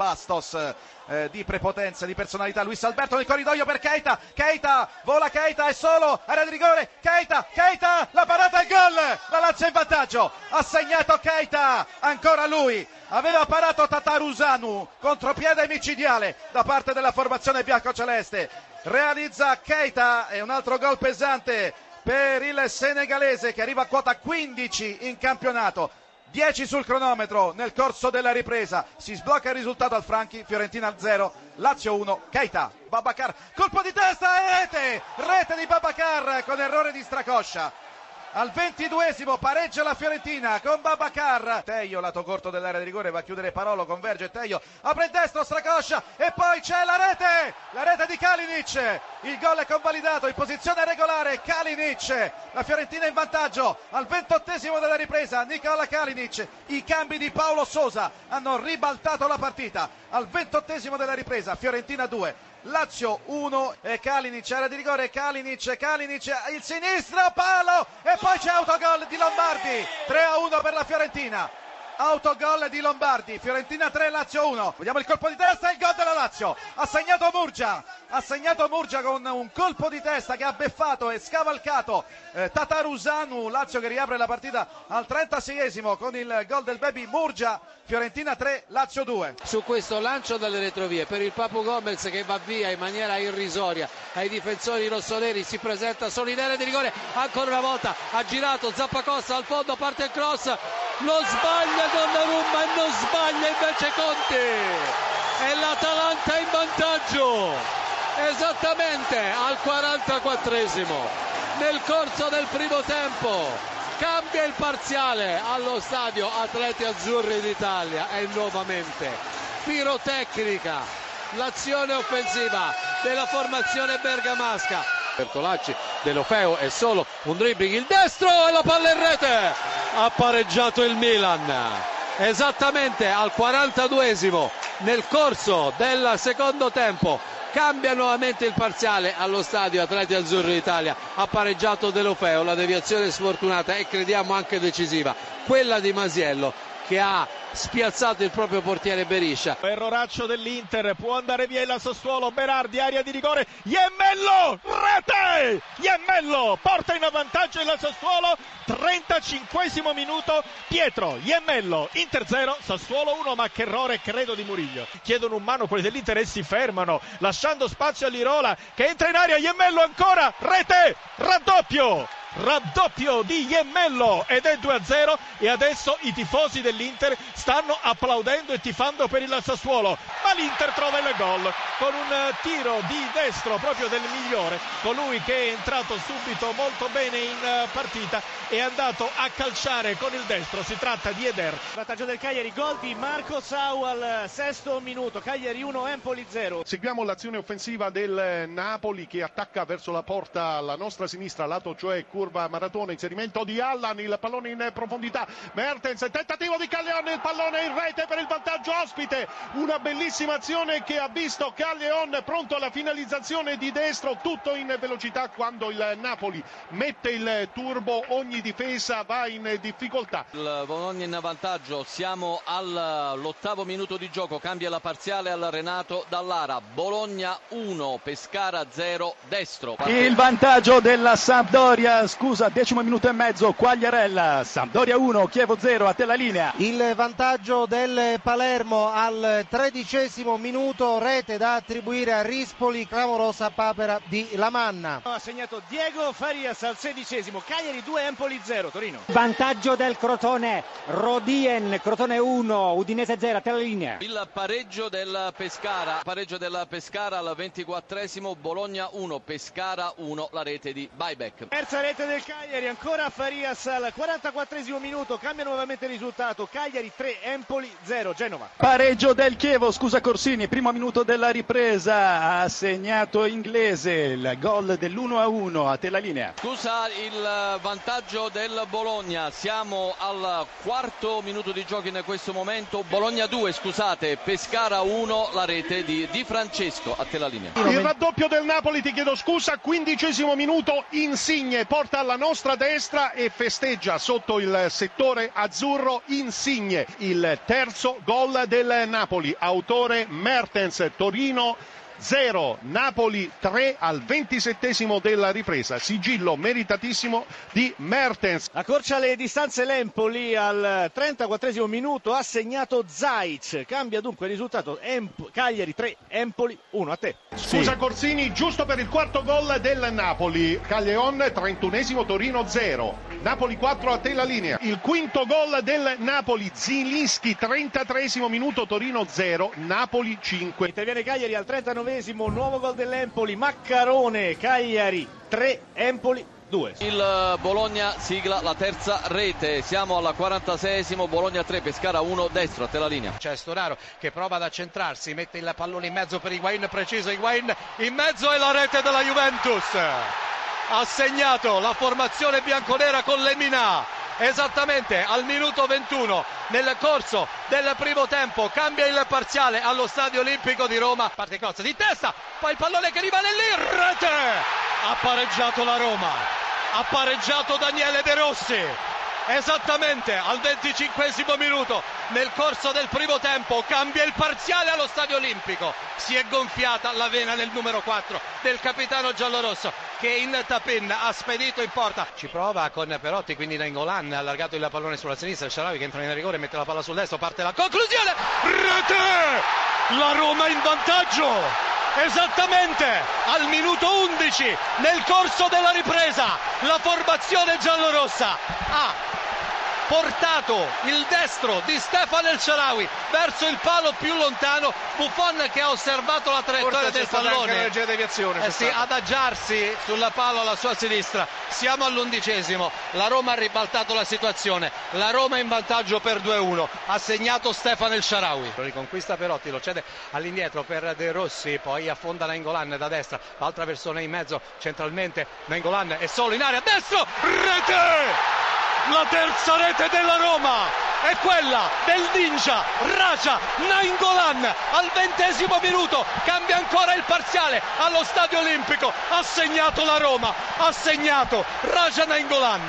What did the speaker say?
Bastos eh, di prepotenza, di personalità, Luis Alberto nel corridoio per Keita, Keita, vola Keita, è solo, area di rigore, Keita, Keita, la parata e gol, la Lazio in vantaggio, ha segnato Keita, ancora lui, aveva parato Tatarusanu, contropiede micidiale da parte della formazione bianco-celeste, realizza Keita e un altro gol pesante per il senegalese che arriva a quota 15 in campionato. 10 sul cronometro nel corso della ripresa. Si sblocca il risultato al Franchi, Fiorentina 0, Lazio 1, Keita, Babacar, colpo di testa e rete! Rete di Babacar con errore di Stracoscia. Al ventiduesimo pareggia la Fiorentina con Babacar. Teio, lato corto dell'area di rigore, va a chiudere Parolo, converge Teio, apre il destro, Stracoscia e poi c'è la rete! La rete di Kalinic. Il gol è convalidato in posizione regolare. Kalinic, la Fiorentina in vantaggio al ventottesimo della ripresa. Nicola Kalinic. I cambi di Paolo Sosa hanno ribaltato la partita. Al ventottesimo della ripresa, Fiorentina 2, Lazio 1 e Kalinic era di rigore Kalinic Kalinic il sinistro palo e poi c'è autogol di Lombardi 3 a 1 per la Fiorentina autogol di Lombardi Fiorentina 3 Lazio 1 vediamo il colpo di testa e il gol della Lazio. Ha segnato Murgia. Ha segnato Murgia con un colpo di testa che ha beffato e scavalcato eh, Tatarusanu Lazio che riapre la partita al 36esimo con il gol del Baby Murgia Fiorentina 3 Lazio 2 su questo lancio dalle retrovie per il Papu Gomez che va via in maniera irrisoria ai difensori rossoneri si presenta area di rigore ancora una volta ha girato Zappacosta al fondo parte il cross lo sbaglia Donnarumma e non sbaglia invece Conti. E l'Atalanta in vantaggio. Esattamente al 44esimo nel corso del primo tempo cambia il parziale allo stadio Atleti Azzurri d'Italia e nuovamente pirotecnica l'azione offensiva della formazione bergamasca. Bertolacci dell'Ofeo è solo un dribbling il destro e la palla in rete ha pareggiato il Milan. Esattamente al 42esimo nel corso del secondo tempo cambia nuovamente il parziale allo stadio Atleti Azzurri d'Italia. Ha pareggiato Delofeo la deviazione sfortunata e crediamo anche decisiva quella di Masiello che ha spiazzato il proprio portiere Beriscia. Erroraccio dell'Inter, può andare via il Sassuolo, Berardi, aria di rigore, Iemmello, rete! Iemmello porta in vantaggio il Sassuolo, 35 minuto, Pietro, Iemmello, Inter 0, Sassuolo 1, ma che errore credo di Muriglio. Chiedono un mano quelli dell'Inter e si fermano, lasciando spazio a Lirola che entra in aria, Iemmello ancora, rete, raddoppio! Raddoppio di Iemmello ed è 2-0 e adesso i tifosi dell'Inter stanno applaudendo e tifando per il Sassuolo ma l'Inter trova il gol con un tiro di destro proprio del migliore colui che è entrato subito molto bene in partita è andato a calciare con il destro. Si tratta di Eder. Vantaggio del Cagliari gol di Marco Sau al sesto minuto. Cagliari 1 Empoli 0 seguiamo l'azione offensiva del Napoli che attacca verso la porta alla nostra sinistra lato cioè curva maratona, inserimento di Allan, il pallone in profondità, Mertens, tentativo di Calleon, il pallone in rete per il vantaggio ospite, una bellissima azione che ha visto Calleon pronto alla finalizzazione di destro, tutto in velocità quando il Napoli mette il turbo, ogni difesa va in difficoltà. Il Bologna in vantaggio, siamo all'ottavo minuto di gioco, cambia la parziale al Renato Dallara, Bologna 1, Pescara 0, destro. Il vantaggio della Sampdoria scusa, decimo minuto e mezzo, Quagliarella, Sampdoria 1, Chievo 0, a te la linea. Il vantaggio del Palermo al tredicesimo minuto, rete da attribuire a Rispoli, clamorosa papera di Lamanna. Ha segnato Diego Farias al sedicesimo, Cagliari 2, Empoli 0, Torino. Vantaggio del Crotone, Rodien, Crotone 1, Udinese 0, a te la linea. Il pareggio del Pescara, pareggio del Pescara al ventiquattresimo, Bologna 1, Pescara 1, la rete di Buyback. Terza rete del Cagliari, ancora Farias al 44 minuto, cambia nuovamente il risultato, Cagliari 3, Empoli 0, Genova. Pareggio del Chievo, scusa Corsini, primo minuto della ripresa, ha segnato inglese il gol dell'1-1, a te la linea. Scusa il vantaggio del Bologna, siamo al quarto minuto di gioco in questo momento, Bologna 2, scusate, Pescara 1, la rete di Di Francesco, a te la linea. Il raddoppio del Napoli, ti chiedo scusa, quindicesimo minuto, Insigne porta alla nostra destra e festeggia sotto il settore azzurro Insigne, il terzo gol del Napoli, autore rigore Mertens, Torino 0, Napoli 3 al 27 della ripresa. Sigillo meritatissimo di Mertens. Accorcia le distanze l'Empoli al 34 minuto, ha segnato Zaic. Cambia dunque il risultato Emp- Cagliari 3, Empoli 1. A te. Scusa Corsini, giusto per il quarto gol del Napoli. Caglion 31 Torino 0. Napoli 4 a te la linea. Il quinto gol del Napoli, Zilinski 33 minuto Torino 0, Napoli 5. Interviene Cagliari al 39 nuovo gol dell'Empoli, Maccarone, Cagliari 3, Empoli 2. Il Bologna sigla la terza rete, siamo alla 46esimo, Bologna 3, Pescara 1, destro, a te la linea. C'è Storaro che prova ad accentrarsi, mette il pallone in mezzo per Higuain, preciso Higuain, in mezzo è la rete della Juventus. Ha segnato la formazione bianconera con Lemina esattamente al minuto 21 nel corso del primo tempo cambia il parziale allo stadio olimpico di Roma. Parte Crozza di testa poi il pallone che rimane lì rete! Ha pareggiato la Roma ha pareggiato Daniele De Rossi. Esattamente al 25 minuto nel corso del primo tempo cambia il parziale allo stadio olimpico. Si è gonfiata la vena nel numero 4 del capitano giallorosso che in tapin ha spedito in porta. Ci prova con Perotti quindi Nangolan ha allargato il pallone sulla sinistra. Il che entra in rigore mette la palla sul destro parte la conclusione. Rete! La Roma in vantaggio! Esattamente! Al minuto 11 nel corso della ripresa la formazione giallorossa ha portato il destro di Stefano El Sharawi verso il palo più lontano. Buffon che ha osservato la traiettoria del pallone. eh sì, adagiarsi sul palo alla sua sinistra. Siamo all'undicesimo. La Roma ha ribaltato la situazione. La Roma è in vantaggio per 2-1 ha segnato Stefano El Sharawi. Lo riconquista Perotti lo cede all'indietro per De Rossi poi affonda Nangolan da destra l'altra persona in mezzo centralmente Nangolan è solo in area destro rete la terza rete della Roma è quella del ninja Raja Nainggolan. Al ventesimo minuto cambia ancora il parziale allo stadio olimpico ha segnato la Roma ha segnato Raja Nainggolan